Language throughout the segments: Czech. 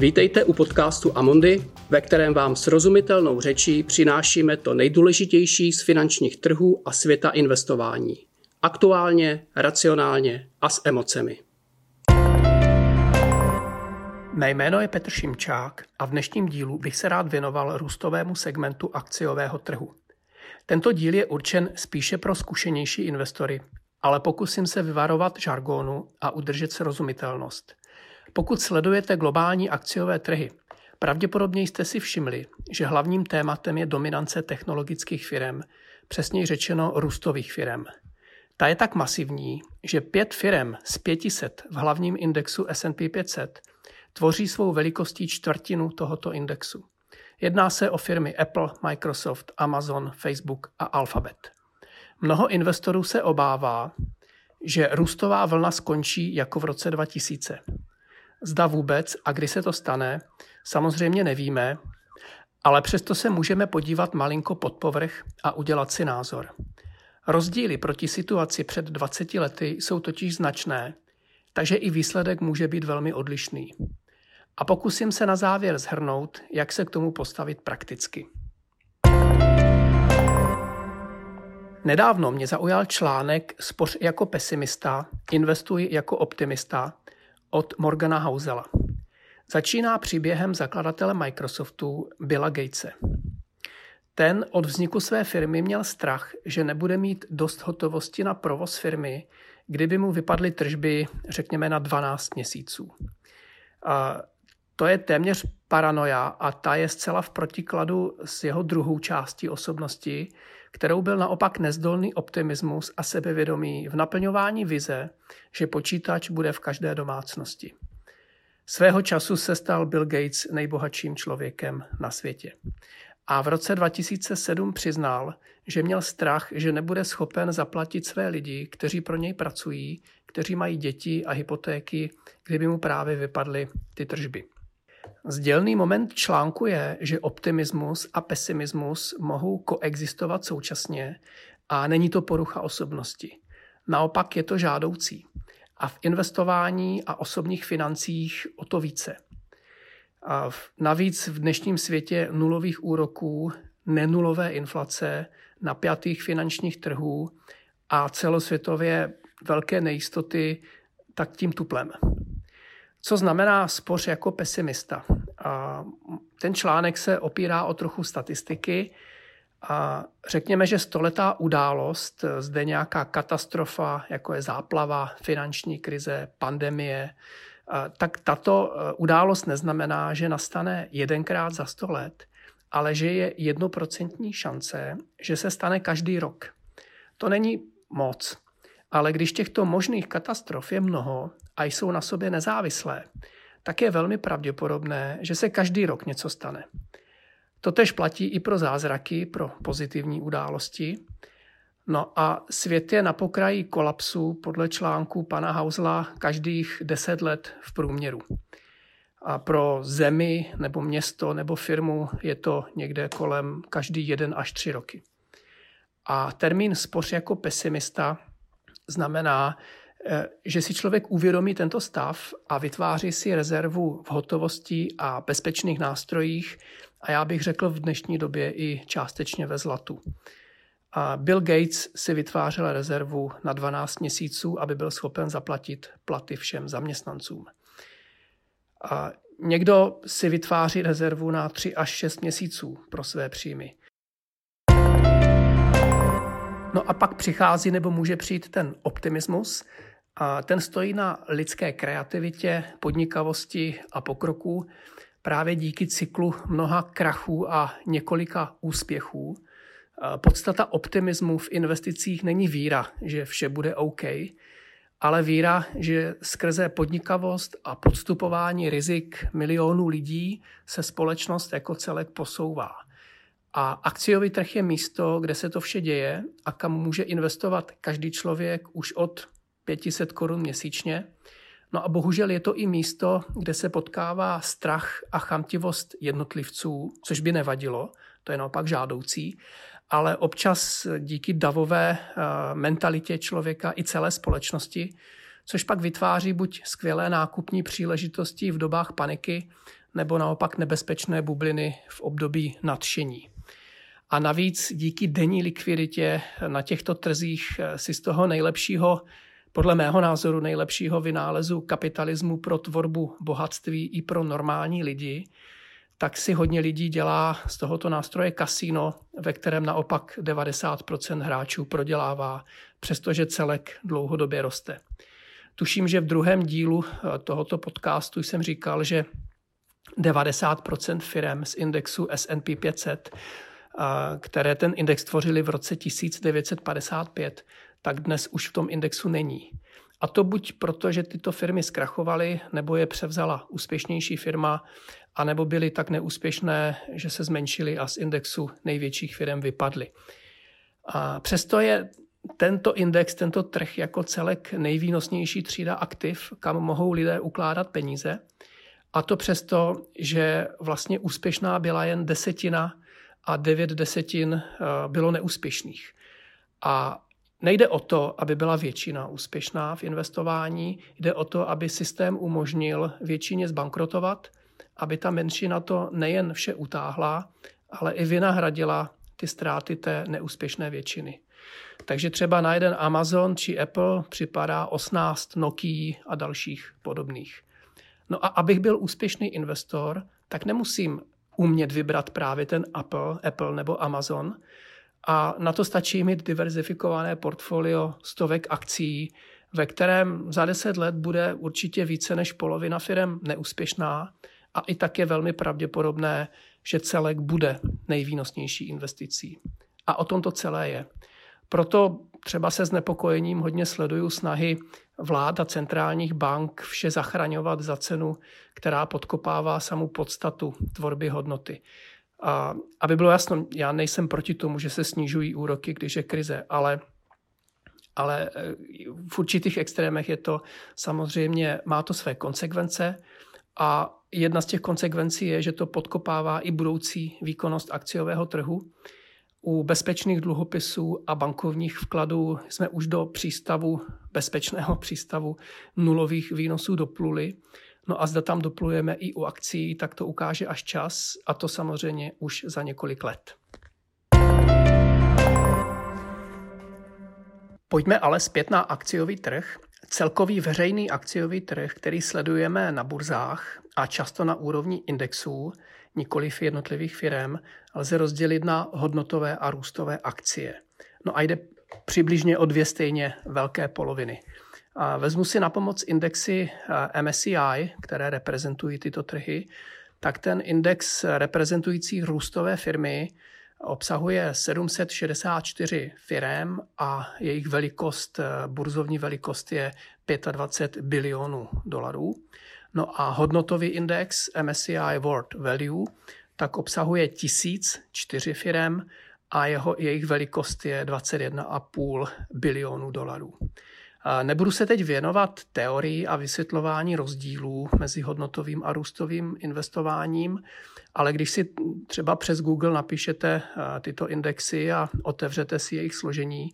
Vítejte u podcastu Amondy, ve kterém vám srozumitelnou řečí přinášíme to nejdůležitější z finančních trhů a světa investování. Aktuálně, racionálně a s emocemi. Mé jméno je Petr Šimčák a v dnešním dílu bych se rád věnoval růstovému segmentu akciového trhu. Tento díl je určen spíše pro zkušenější investory, ale pokusím se vyvarovat žargonu a udržet srozumitelnost. Pokud sledujete globální akciové trhy, pravděpodobně jste si všimli, že hlavním tématem je dominance technologických firm, přesněji řečeno růstových firm. Ta je tak masivní, že pět firm z 500 v hlavním indexu S&P 500 tvoří svou velikostí čtvrtinu tohoto indexu. Jedná se o firmy Apple, Microsoft, Amazon, Facebook a Alphabet. Mnoho investorů se obává, že růstová vlna skončí jako v roce 2000. Zda vůbec a kdy se to stane, samozřejmě nevíme, ale přesto se můžeme podívat malinko pod povrch a udělat si názor. Rozdíly proti situaci před 20 lety jsou totiž značné, takže i výsledek může být velmi odlišný. A pokusím se na závěr zhrnout, jak se k tomu postavit prakticky. Nedávno mě zaujal článek Spoř jako pesimista, investuj jako optimista od Morgana Hausela. Začíná příběhem zakladatele Microsoftu Billa Gatese. Ten od vzniku své firmy měl strach, že nebude mít dost hotovosti na provoz firmy, kdyby mu vypadly tržby, řekněme, na 12 měsíců. A to je téměř paranoja a ta je zcela v protikladu s jeho druhou částí osobnosti, kterou byl naopak nezdolný optimismus a sebevědomí v naplňování vize, že počítač bude v každé domácnosti. Svého času se stal Bill Gates nejbohatším člověkem na světě. A v roce 2007 přiznal, že měl strach, že nebude schopen zaplatit své lidi, kteří pro něj pracují, kteří mají děti a hypotéky, kdyby mu právě vypadly ty tržby. Sdělný moment článku je, že optimismus a pesimismus mohou koexistovat současně a není to porucha osobnosti. Naopak je to žádoucí. A v investování a osobních financích o to více. A navíc v dnešním světě nulových úroků, nenulové inflace, napjatých finančních trhů a celosvětově velké nejistoty, tak tím tuplem. Co znamená spoř jako pesimista? A ten článek se opírá o trochu statistiky. A řekněme, že stoletá událost, zde nějaká katastrofa, jako je záplava, finanční krize, pandemie, tak tato e, událost neznamená, že nastane jedenkrát za sto let, ale že je jednoprocentní šance, že se stane každý rok. To není moc, ale když těchto možných katastrof je mnoho a jsou na sobě nezávislé, tak je velmi pravděpodobné, že se každý rok něco stane. Totež platí i pro zázraky, pro pozitivní události. No a svět je na pokraji kolapsu podle článku pana Hausla každých deset let v průměru. A pro zemi nebo město nebo firmu je to někde kolem každý jeden až tři roky. A termín spoř jako pesimista znamená, že si člověk uvědomí tento stav a vytváří si rezervu v hotovosti a bezpečných nástrojích a já bych řekl v dnešní době i částečně ve zlatu. A Bill Gates si vytvářel rezervu na 12 měsíců, aby byl schopen zaplatit platy všem zaměstnancům. A někdo si vytváří rezervu na 3 až 6 měsíců pro své příjmy. No a pak přichází nebo může přijít ten optimismus. A ten stojí na lidské kreativitě, podnikavosti a pokroku právě díky cyklu mnoha krachů a několika úspěchů. Podstata optimismu v investicích není víra, že vše bude OK, ale víra, že skrze podnikavost a podstupování rizik milionů lidí se společnost jako celek posouvá. A akciový trh je místo, kde se to vše děje a kam může investovat každý člověk už od 500 korun měsíčně. No a bohužel je to i místo, kde se potkává strach a chamtivost jednotlivců, což by nevadilo, to je naopak žádoucí, ale občas díky davové eh, mentalitě člověka i celé společnosti, což pak vytváří buď skvělé nákupní příležitosti v dobách paniky, nebo naopak nebezpečné bubliny v období nadšení. A navíc díky denní likviditě na těchto trzích si z toho nejlepšího, podle mého názoru nejlepšího vynálezu kapitalismu pro tvorbu bohatství i pro normální lidi, tak si hodně lidí dělá z tohoto nástroje kasíno, ve kterém naopak 90% hráčů prodělává, přestože celek dlouhodobě roste. Tuším, že v druhém dílu eh, tohoto podcastu jsem říkal, že 90% firm z indexu S&P 500, eh, které ten index tvořili v roce 1955, tak dnes už v tom indexu není. A to buď proto, že tyto firmy zkrachovaly, nebo je převzala úspěšnější firma, anebo byly tak neúspěšné, že se zmenšily a z indexu největších firm vypadly. A přesto je tento index, tento trh jako celek nejvýnosnější třída aktiv, kam mohou lidé ukládat peníze. A to přesto, že vlastně úspěšná byla jen desetina a devět desetin eh, bylo neúspěšných. A nejde o to, aby byla většina úspěšná v investování, jde o to, aby systém umožnil většině zbankrotovat, aby ta menšina to nejen vše utáhla, ale i vynahradila ty ztráty té neúspěšné většiny. Takže třeba na jeden Amazon či Apple připadá 18 Nokia a dalších podobných. No a abych byl úspěšný investor, tak nemusím umět vybrat právě ten Apple, Apple nebo Amazon. A na to stačí mít diverzifikované portfolio stovek akcí, ve kterém za deset let bude určitě více než polovina firm neúspěšná a i tak je velmi pravděpodobné, že celek bude nejvýnosnější investicí. A o tom to celé je. Proto třeba se znepokojením hodně sleduju snahy vlád a centrálních bank vše zachraňovat za cenu, která podkopává samu podstatu tvorby hodnoty. A aby bylo jasno, já nejsem proti tomu, že se snižují úroky, když je krize, ale ale eh, v určitých extrémech je to samozřejmě, má to své konsekvence a jedna z těch konsekvencí je, že to podkopává i budoucí výkonnost akciového trhu u bezpečných dluhopisů a bankovních vkladů jsme už do přístavu, bezpečného přístavu nulových výnosů dopluli. No a zda tam doplujeme i u akcí, tak to ukáže až čas a to samozřejmě už za několik let. Pojďme ale zpět na akciový trh. Celkový veřejný akciový trh, který sledujeme na burzách a často na úrovni indexů, nikoliv jednotlivých firm, lze rozdělit na hodnotové a růstové akcie. No a jde přibližně o dvě stejně velké poloviny. Vezmu si na pomoc indexy eh, MSCI, které reprezentují tyto trhy, tak ten index reprezentující růstové firmy obsahuje 764 firm a jejich velikost, eh, burzovní velikost je 25 bilionů dolarů. No a hodnotový index MSCI World Value tak obsahuje 1004 firm a jeho, jejich velikost je 21,5 bilionů dolarů. Nebudu se teď věnovat teorii a vysvětlování rozdílů mezi hodnotovým a růstovým investováním, ale když si třeba přes Google napíšete tyto indexy a otevřete si jejich složení,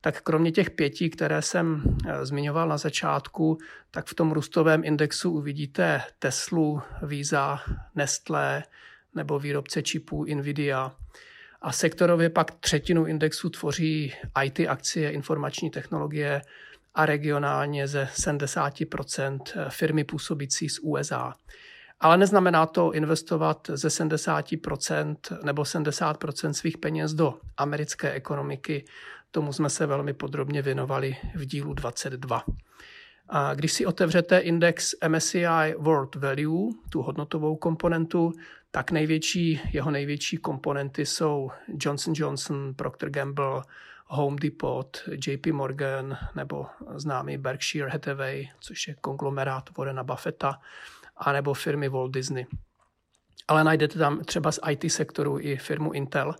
tak kromě těch pěti, které jsem eh, zmiňoval na začátku, tak v tom růstovém indexu uvidíte Teslu, Visa, Nestlé nebo výrobce čipů Nvidia. A sektorově pak třetinu indexu tvoří IT akcie, informační technologie a regionálně ze 70% firmy působící z USA. Ale neznamená to investovat ze 70% nebo 70% svých peněz do americké ekonomiky. Tomu jsme se velmi podrobně věnovali v dílu 22. A když si otevřete index MSCI World Value, tu hodnotovou komponentu, tak největší, jeho největší komponenty jsou Johnson Johnson, Procter Gamble, Home Depot, JP Morgan nebo známý Berkshire Hathaway, což je konglomerát Warrena Buffetta, anebo firmy Walt Disney. Ale najdete tam třeba z IT sektoru i firmu Intel.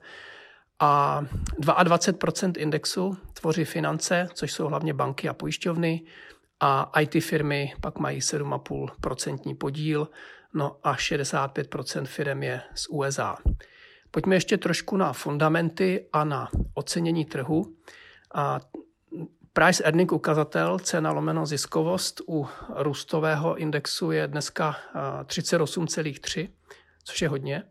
A 22% indexu tvoří finance, což jsou hlavně banky a pojišťovny, a IT firmy pak mají 7,5% podíl, no a 65% firm je z USA. Pojďme ještě trošku na fundamenty a na ocenění trhu. A Price earning ukazatel, cena lomeno ziskovost u růstového indexu je dneska 38,3, což je hodně.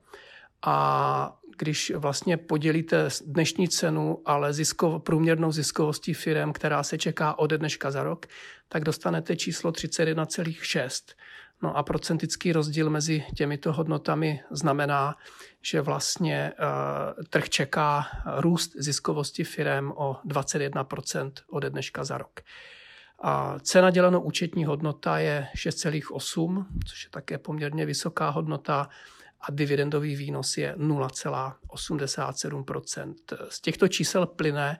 A když vlastně podělíte dnešní cenu, ale ziskov, průměrnou ziskovostí firm, která se čeká ode dneška za rok, tak dostanete číslo 31,6. No a procentický rozdíl mezi těmito hodnotami znamená, že vlastně uh, trh čeká růst ziskovosti firm o 21% ode dneška za rok. A cena děleno účetní hodnota je 6,8, což je také poměrně vysoká hodnota a dividendový výnos je 0,87% Z těchto čísel plyne,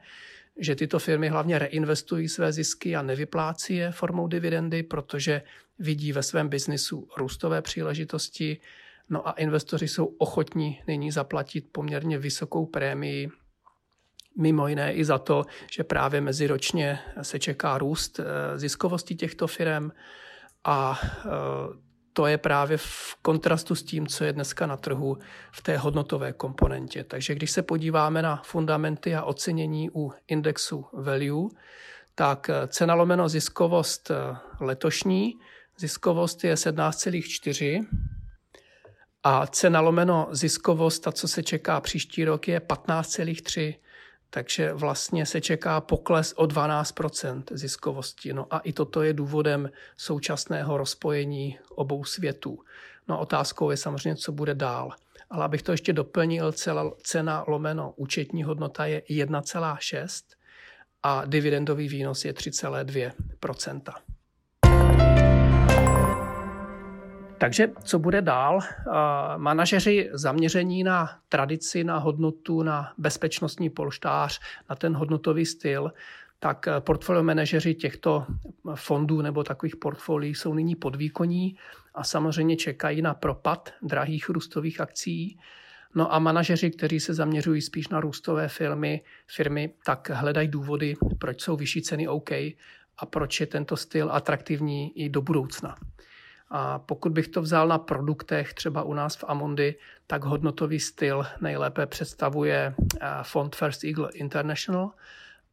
že tyto firmy hlavně reinvestují své zisky a nevyplácí je formou dividendy, protože vidí ve svém biznisu růstové příležitosti. No a investoři jsou ochotní nyní zaplatit poměrně vysokou prémii, mimo jiné i za to, že právě meziročně se čeká růst eh, ziskovosti těchto firm a eh, to je právě v kontrastu s tím, co je dneska na trhu v té hodnotové komponentě. Takže když se podíváme na fundamenty a ocenění u indexu value, tak cena lomeno ziskovost letošní, ziskovost je 17,4 a cena lomeno ziskovost, ta, co se čeká příští rok, je 15,3 takže vlastně se čeká pokles o 12% ziskovosti. No a i toto je důvodem současného rozpojení obou světů. No otázkou je samozřejmě, co bude dál. Ale abych to ještě doplnil, cena lomeno účetní hodnota je 1,6 a dividendový výnos je 3,2 takže co bude dál? Manažeři zaměření na tradici, na hodnotu, na bezpečnostní polštář, na ten hodnotový styl, tak portfolio manažeři těchto fondů nebo takových portfolií jsou nyní podvýkonní a samozřejmě čekají na propad drahých růstových akcí. No a manažeři, kteří se zaměřují spíš na růstové firmy, firmy, tak hledají důvody, proč jsou vyšší ceny OK a proč je tento styl atraktivní i do budoucna. A pokud bych to vzal na produktech, třeba u nás v Amundi, tak hodnotový styl nejlépe představuje eh, fond First Eagle International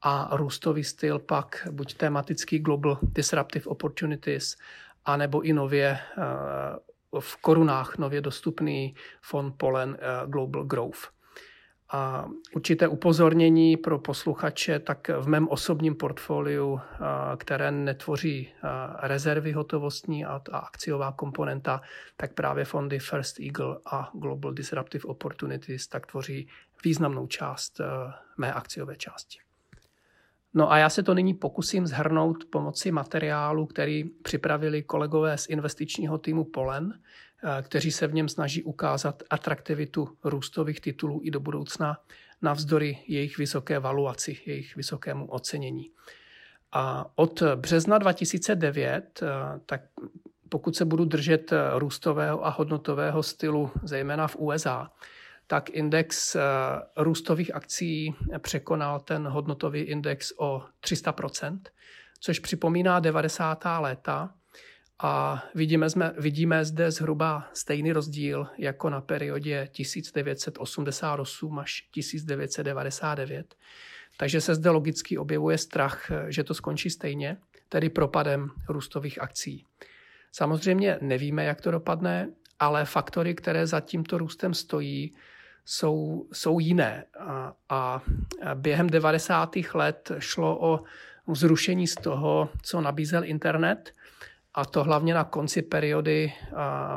a růstový styl pak buď tematický Global Disruptive Opportunities, anebo i nově eh, v korunách nově dostupný fond Polen eh, Global Growth. A určité upozornění pro posluchače, tak v mém osobním portfoliu, které netvoří rezervy hotovostní a akciová komponenta, tak právě fondy First Eagle a Global Disruptive Opportunities tak tvoří významnou část mé akciové části. No a já se to nyní pokusím zhrnout pomocí materiálu, který připravili kolegové z investičního týmu Polen, kteří se v něm snaží ukázat atraktivitu růstových titulů i do budoucna navzdory jejich vysoké valuaci, jejich vysokému ocenění. A od března 2009, eh, tak pokud se budu držet růstového a hodnotového stylu, zejména v USA, tak index růstových akcí překonal ten hodnotový index o 300%, což připomíná 90. léta, a vidíme, jsme, vidíme zde zhruba stejný rozdíl jako na periodě 1988 až 1999. Takže se zde logicky objevuje strach, že to skončí stejně, tedy propadem růstových akcí. Samozřejmě nevíme, jak to dopadne, ale faktory, které za tímto růstem stojí, jsou, jsou jiné. A, a během 90. let šlo o zrušení z toho, co nabízel internet – a to hlavně na konci periody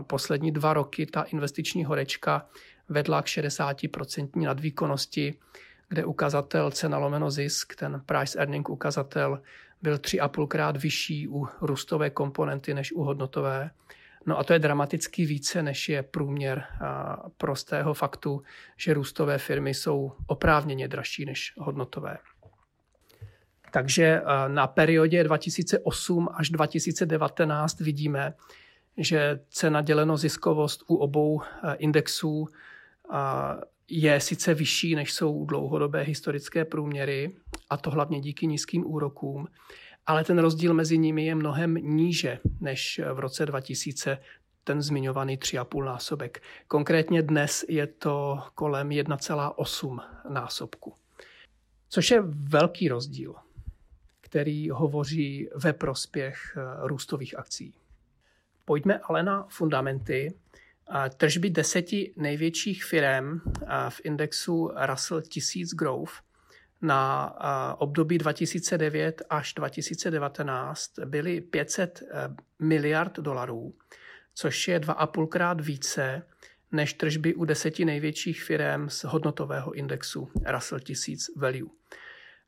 poslední dva roky ta investiční horečka vedla k 60% nadvýkonnosti, kde ukazatel cena lomeno zisk, ten price earning ukazatel, byl 3,5 krát vyšší u růstové komponenty než u hodnotové. No a to je dramaticky více, než je průměr prostého faktu, že růstové firmy jsou oprávněně dražší než hodnotové. Takže eh, na periodě 2008 až 2019 vidíme, že cena děleno ziskovost u obou eh, indexů eh, je sice vyšší, než jsou dlouhodobé historické průměry, a to hlavně díky nízkým úrokům, ale ten rozdíl mezi nimi je mnohem níže než v roce 2000 ten zmiňovaný 3,5 násobek. Konkrétně dnes je to kolem 1,8 násobku, což je velký rozdíl který hovoří ve prospěch růstových akcí. Pojďme ale na fundamenty. Tržby deseti největších firm v indexu Russell 1000 Growth na období 2009 až 2019 byly 500 e, miliard dolarů, což je 2,5 krát více než tržby u deseti největších firm z hodnotového indexu Russell 1000 Value.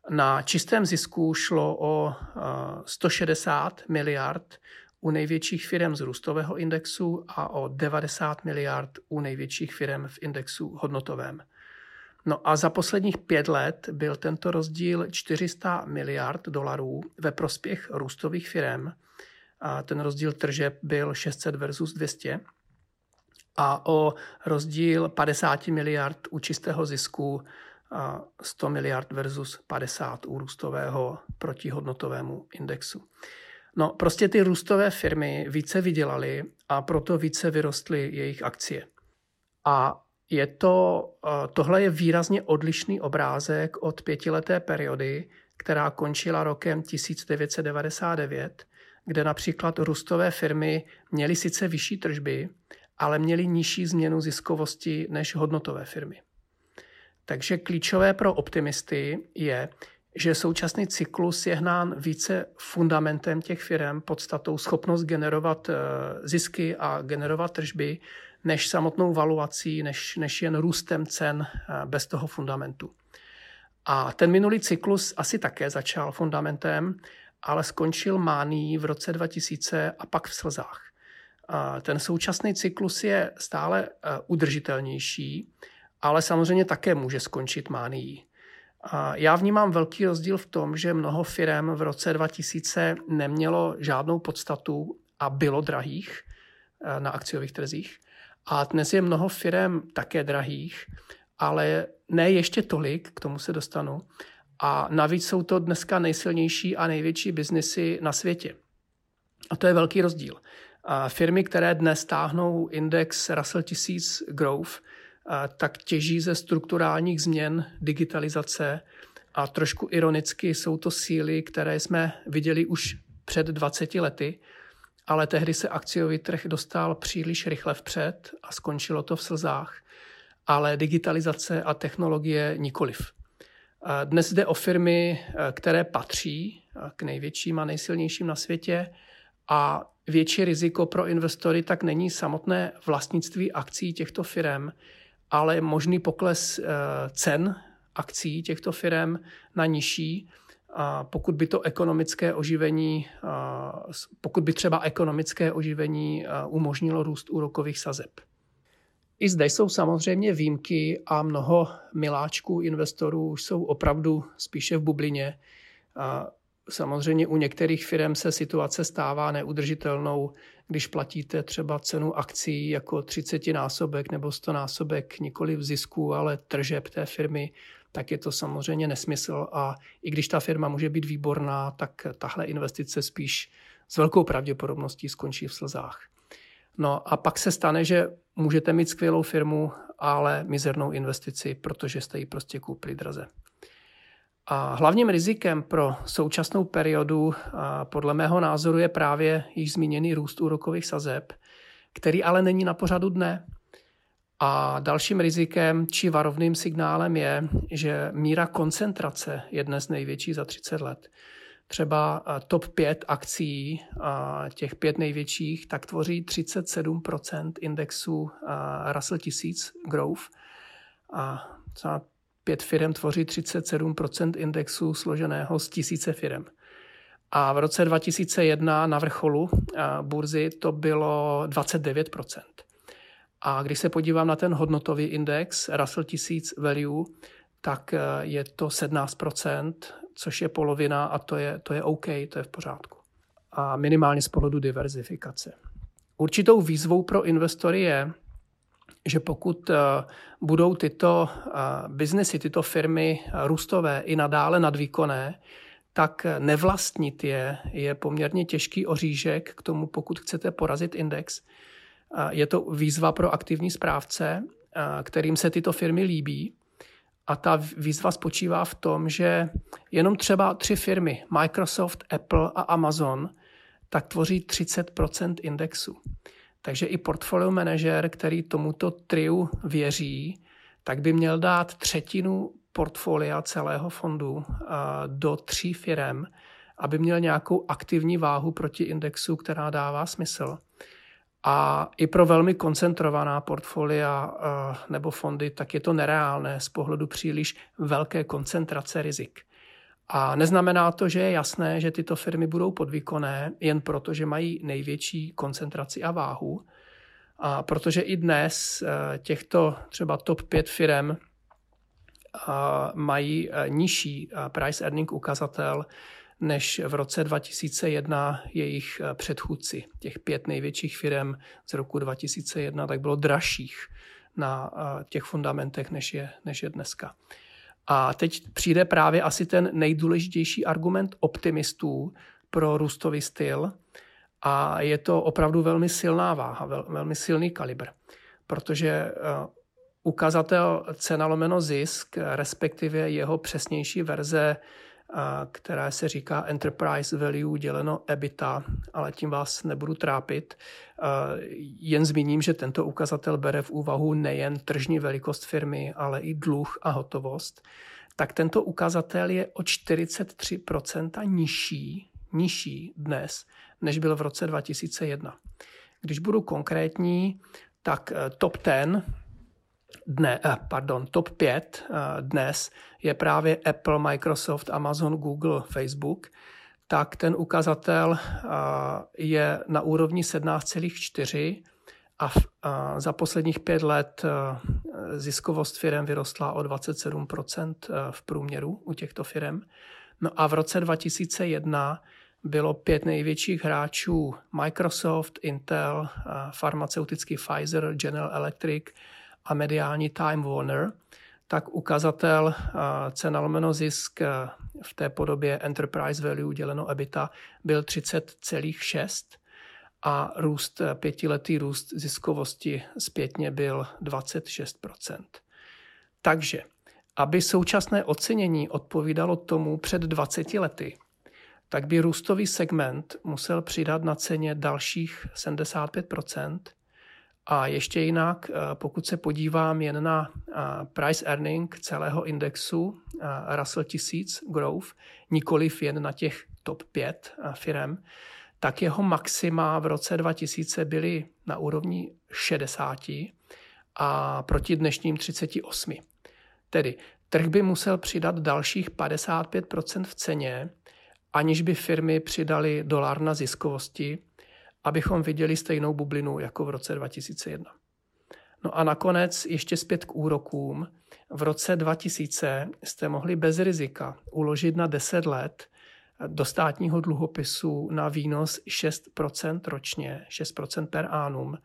Na čistém zisku šlo o 160 e, miliard u největších firm z růstového indexu a o 90 miliard u největších firm v indexu hodnotovém. No a za posledních pět let byl tento rozdíl 400 miliard dolarů ve prospěch růstových firm. A ten rozdíl tržeb byl 600 versus 200 a o rozdíl 50 miliard u čistého zisku 100 miliard versus 50 u růstového protihodnotovému indexu. No, prostě ty růstové firmy více vydělaly a proto více vyrostly jejich akcie. A je to, eh, tohle je výrazně odlišný obrázek od pětileté periody, která končila rokem 1999, kde například růstové firmy měly sice vyšší tržby, ale měly nižší změnu ziskovosti než hodnotové firmy. Takže klíčové pro optimisty je, že současný cyklus je hnán více fundamentem těch firm, podstatou schopnost generovat eh, zisky a generovat tržby, než samotnou valuací, než, než jen růstem cen eh, bez toho fundamentu. A ten minulý cyklus asi také začal fundamentem, ale skončil mánií v roce 2000 a pak v slzách. A ten současný cyklus je stále eh, udržitelnější, ale samozřejmě také může skončit mánií. A já vnímám velký rozdíl v tom, že mnoho firm v roce 2000 nemělo žádnou podstatu a bylo drahých eh, na akciových trzích. A dnes je mnoho firm také drahých, ale ne ještě tolik, k tomu se dostanu. A navíc jsou to dneska nejsilnější a největší biznesy na světě. A to je velký rozdíl. A firmy, které dnes táhnou index Russell 1000 Growth, tak těží ze strukturálních změn digitalizace a trošku ironicky jsou to síly, které jsme viděli už před 20 lety, ale tehdy se akciový trh dostal příliš rychle vpřed a skončilo to v slzách, ale digitalizace a technologie nikoliv. Dnes jde o firmy, které patří k největším a nejsilnějším na světě a větší riziko pro investory tak není samotné vlastnictví akcí těchto firm, ale možný pokles eh, cen akcí těchto firm na nižší, a pokud by to ekonomické oživení, pokud by třeba ekonomické oživení umožnilo růst úrokových sazeb. I zde jsou samozřejmě výjimky a mnoho miláčků investorů už jsou opravdu spíše v bublině. Samozřejmě u některých firm se situace stává neudržitelnou, když platíte třeba cenu akcí jako 30 násobek nebo 100 násobek nikoli v zisku, ale tržeb té firmy, tak je to samozřejmě nesmysl a i když ta firma může být výborná, tak tahle investice spíš s velkou pravděpodobností skončí v slzách. No a pak se stane, že můžete mít skvělou firmu, ale mizernou investici, protože jste ji prostě koupili draze. A hlavním rizikem pro současnou periodu podle mého názoru je právě již zmíněný růst úrokových sazeb, který ale není na pořadu dne. A dalším rizikem či varovným signálem je, že míra koncentrace je dnes největší za 30 let. Třeba top 5 akcí, těch pět největších, tak tvoří 37% indexu Russell 1000 Growth. A pět firm tvoří 37% indexu složeného z tisíce firm. A v roce 2001 na vrcholu burzy to bylo 29% A když se podívám na ten hodnotový index Russell 1000 Value, tak e, je to 17% což je polovina a to je, to je OK, to je v pořádku. A minimálně z pohledu diverzifikace. Určitou výzvou pro investory je, že pokud eh, budou tyto eh, biznesy, tyto firmy růstové i nadále nadvýkonné, tak nevlastnit je je poměrně těžký ořížek k tomu, pokud chcete porazit index. Je to výzva pro aktivní správce, kterým se tyto firmy líbí, A ta výzva spočívá v tom, že jenom třeba tři firmy, Microsoft, Apple a Amazon, tak tvoří 30 indexu. Takže i portfolio manažer, který tomuto triu věří, tak by měl dát třetinu portfolia celého fondu do tří firm, aby měl nějakou aktivní váhu proti indexu, která dává smysl. A i pro velmi koncentrovaná portfolia nebo fondy, tak je to nereálné z pohledu příliš velké koncentrace rizik. A neznamená to, že je jasné, že tyto firmy budou podvýkonné jen proto, že mají největší koncentraci a váhu. A protože i dnes eh, těchto třeba top 5 firm eh, mají eh, nižší price earning ukazatel než v roce 2001 jejich předchůdci. Těch pět největších firm z roku 2001 tak bylo dražších na těch fundamentech, než je, než je dneska. A teď přijde právě asi ten nejdůležitější argument optimistů pro růstový styl. A je to opravdu velmi silná váha, vel, velmi silný kalibr, protože uh, ukazatel cena lomeno zisk, respektive jeho přesnější verze která se říká Enterprise Value děleno EBITDA, ale tím vás nebudu trápit. Jen zmíním, že tento ukazatel bere v úvahu nejen tržní velikost firmy, ale i dluh a hotovost. Tak tento ukazatel je o 43% nižší, nižší dnes, než byl v roce 2001. Když budu konkrétní, tak eh, top 10 dne, eh, pardon, top 5 eh, dnes je právě Apple, Microsoft, Amazon, Google, Facebook, tak ten ukazatel eh, je na úrovni 17,4 a za posledních pět let ziskovost firm vyrostla o 27% v průměru u těchto firm. No a v roce 2001 bylo pět největších hráčů Microsoft, Intel, farmaceutický Pfizer, General Electric, a mediální Time Warner, tak ukazatel cena lomeno zisk v té podobě Enterprise Value děleno EBITDA byl 30,6 a růst, pětiletý růst ziskovosti zpětně byl 26% Takže, aby současné ocenění odpovídalo tomu před 20 lety, tak by růstový segment musel přidat na ceně dalších 75 a ještě jinak, eh, pokud se podívám jen na eh, price earning celého indexu eh, Russell 1000 Growth, nikoliv jen na těch top 5 firm, tak jeho maxima v roce 2000 byly na úrovni 60 a proti dnešním 38. Tedy trh by musel přidat dalších 55% v ceně, aniž by firmy přidali dolar na ziskovosti, abychom viděli stejnou bublinu jako v roce 2001. No a nakonec ještě zpět k úrokům. V roce 2000 jste mohli bez rizika uložit na 10 let do státního dluhopisu na výnos 6% ročně, 6% per annum,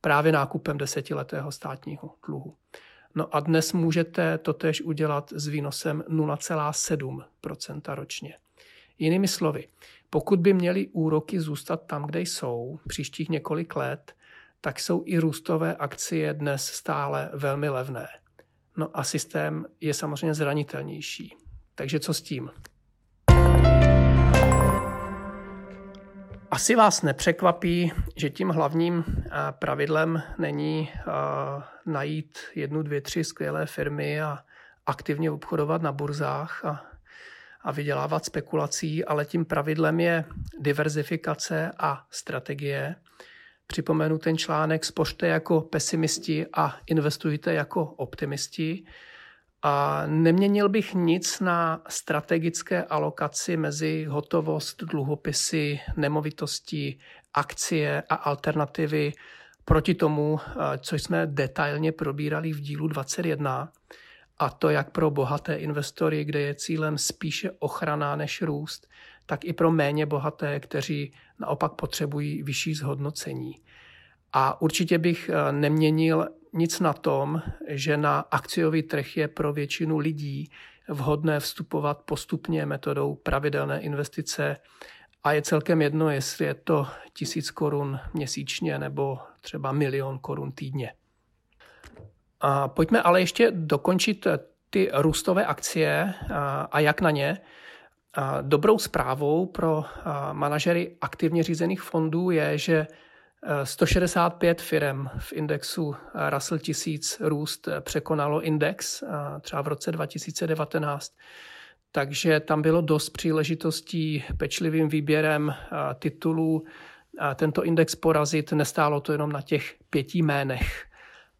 právě nákupem desetiletého státního dluhu. No a dnes můžete totež udělat s výnosem 0,7% ročně. Jinými slovy, pokud by měly úroky zůstat tam, kde jsou příštích několik let, tak jsou i růstové akcie dnes stále velmi levné. No a systém je samozřejmě zranitelnější. Takže co s tím? Asi vás nepřekvapí, že tím hlavním eh, pravidlem není eh, najít jednu, dvě, tři skvělé firmy a aktivně obchodovat na burzách a a vydělávat spekulací, ale tím pravidlem je diverzifikace a strategie. Připomenu ten článek, spořte jako pesimisti a investujte jako optimisti. A neměnil bych nic na strategické alokaci mezi hotovost, dluhopisy, nemovitosti, akcie a alternativy proti tomu, co jsme detailně probírali v dílu 21 a to jak pro bohaté investory, kde je cílem spíše ochrana než růst, tak i pro méně bohaté, kteří naopak potřebují vyšší zhodnocení. A určitě bych eh, neměnil nic na tom, že na akciový trh je pro většinu lidí vhodné vstupovat postupně metodou pravidelné investice a je celkem jedno, jestli je to tisíc korun měsíčně nebo třeba milion korun týdně. A pojďme ale ještě dokončit ty růstové akcie a jak na ně. Dobrou zprávou pro manažery aktivně řízených fondů je, že 165 firm v indexu Russell 1000 růst překonalo index třeba v roce 2019. Takže tam bylo dost příležitostí pečlivým výběrem titulů tento index porazit. Nestálo to jenom na těch pěti jménech.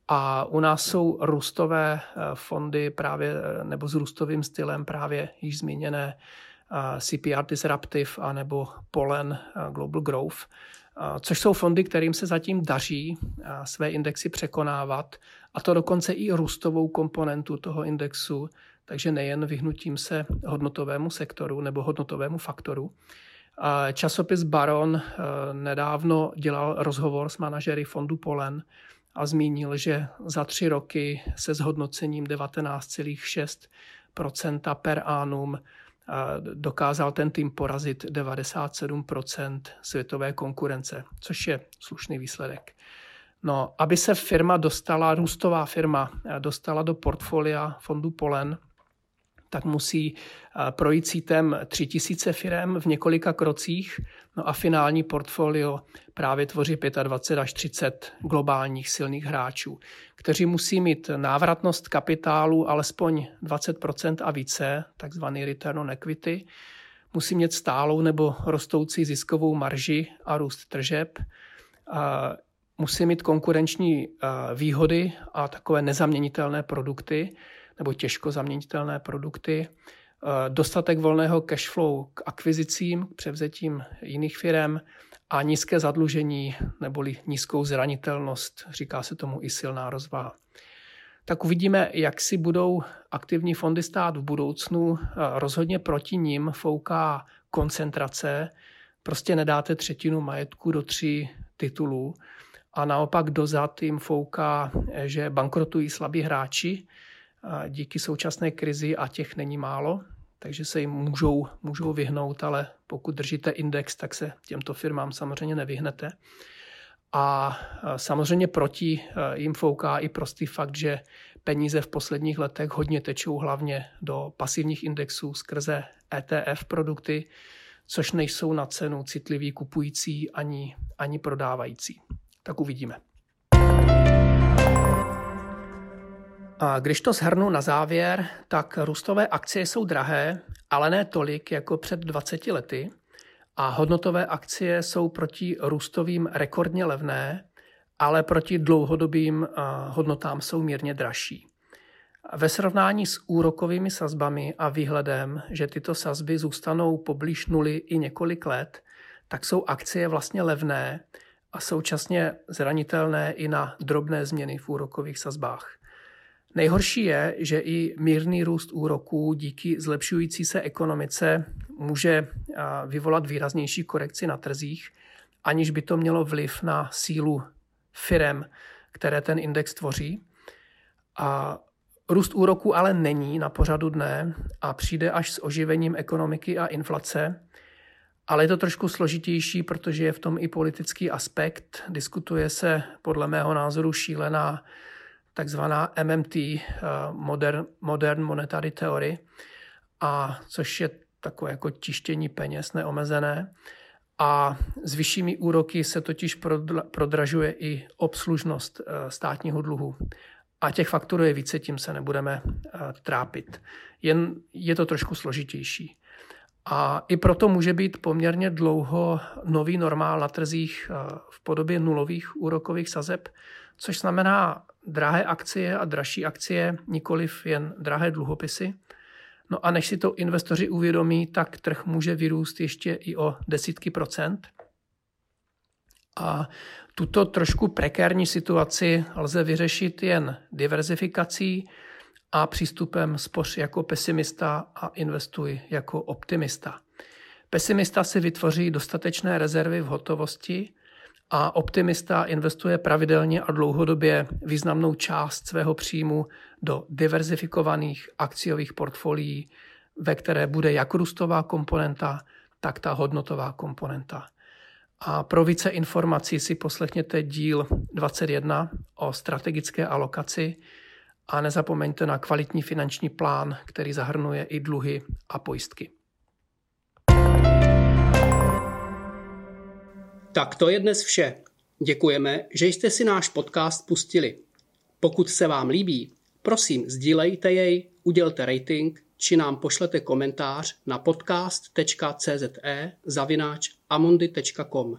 A u nás jsou růstové fondy právě, nebo s růstovým stylem právě již zmíněné CPR Disruptive a nebo Polen Global Growth, což jsou fondy, kterým se zatím daří své indexy překonávat, a to dokonce i růstovou komponentu toho indexu, takže nejen vyhnutím se hodnotovému sektoru nebo hodnotovému faktoru. Časopis Baron nedávno dělal rozhovor s manažery fondu Polen a zmínil, že za tři roky se zhodnocením 19,6% per annum dokázal ten tým porazit 97% světové konkurence, což je slušný výsledek. No, aby se firma dostala, růstová firma, dostala do portfolia fondu Polen, tak musí projít sítem 3000 firm v několika krocích, no a finální portfolio právě tvoří 25 až 30 globálních silných hráčů, kteří musí mít návratnost kapitálu alespoň 20% a více, takzvaný return on equity, musí mít stálou nebo rostoucí ziskovou marži a růst tržeb, musí mít konkurenční výhody a takové nezaměnitelné produkty, nebo těžko zaměnitelné produkty, eh, dostatek volného cash flow k akvizicím, k převzetím jiných firm a nízké zadlužení neboli nízkou zranitelnost, říká se tomu i silná rozvaha. Tak uvidíme, jak si budou aktivní fondy stát v budoucnu. Eh, rozhodně proti ním fouká koncentrace. Prostě nedáte třetinu majetku do tří titulů a naopak dozad jim fouká, eh, že bankrotují slabí hráči, díky současné krizi a těch není málo, takže se jim můžou, můžou vyhnout, ale pokud držíte index, tak se těmto firmám samozřejmě nevyhnete. A samozřejmě proti jim fouká i prostý fakt, že peníze v posledních letech hodně tečou hlavně do pasivních indexů skrze ETF produkty, což nejsou na cenu citliví kupující ani, ani prodávající. Tak uvidíme. A když to shrnu na závěr, tak růstové akcie jsou drahé, ale ne tolik jako před 20 lety. A hodnotové akcie jsou proti růstovým rekordně levné, ale proti dlouhodobým hodnotám jsou mírně dražší. Ve srovnání s úrokovými sazbami a výhledem, že tyto sazby zůstanou poblíž nuly i několik let, tak jsou akcie vlastně levné a současně zranitelné i na drobné změny v úrokových sazbách. Nejhorší je, že i mírný růst úroků díky zlepšující se ekonomice může vyvolat výraznější korekci na trzích, aniž by to mělo vliv na sílu firem, které ten index tvoří. A růst úroků ale není na pořadu dne a přijde až s oživením ekonomiky a inflace, ale je to trošku složitější, protože je v tom i politický aspekt. Diskutuje se podle mého názoru šílená takzvaná MMT, eh, Modern, Modern Monetary Theory, a což je takové jako tištění peněz neomezené. A s vyššími úroky se totiž prodražuje i obslužnost eh, státního dluhu. A těch faktorů je více, tím se nebudeme eh, trápit. Jen je to trošku složitější. A i proto může být poměrně dlouho nový normál na trzích v podobě nulových úrokových sazeb, což znamená drahé akcie a dražší akcie, nikoliv jen drahé dluhopisy. No a než si to investoři uvědomí, tak trh může vyrůst ještě i o desítky procent. A tuto trošku prekérní situaci lze vyřešit jen diverzifikací a přístupem spoř jako pesimista a investuj jako optimista. Pesimista si vytvoří dostatečné rezervy v hotovosti a optimista investuje pravidelně a dlouhodobě významnou část svého příjmu do diverzifikovaných akciových portfolií, ve které bude jak růstová komponenta, tak ta hodnotová komponenta. A pro více informací si poslechněte díl 21 o strategické alokaci a nezapomeňte na kvalitní finanční plán, který zahrnuje i dluhy a pojistky. Tak to je dnes vše. Děkujeme, že jste si náš podcast pustili. Pokud se vám líbí, prosím sdílejte jej, udělte rating či nám pošlete komentář na podcast.cze zavináč amundi.com.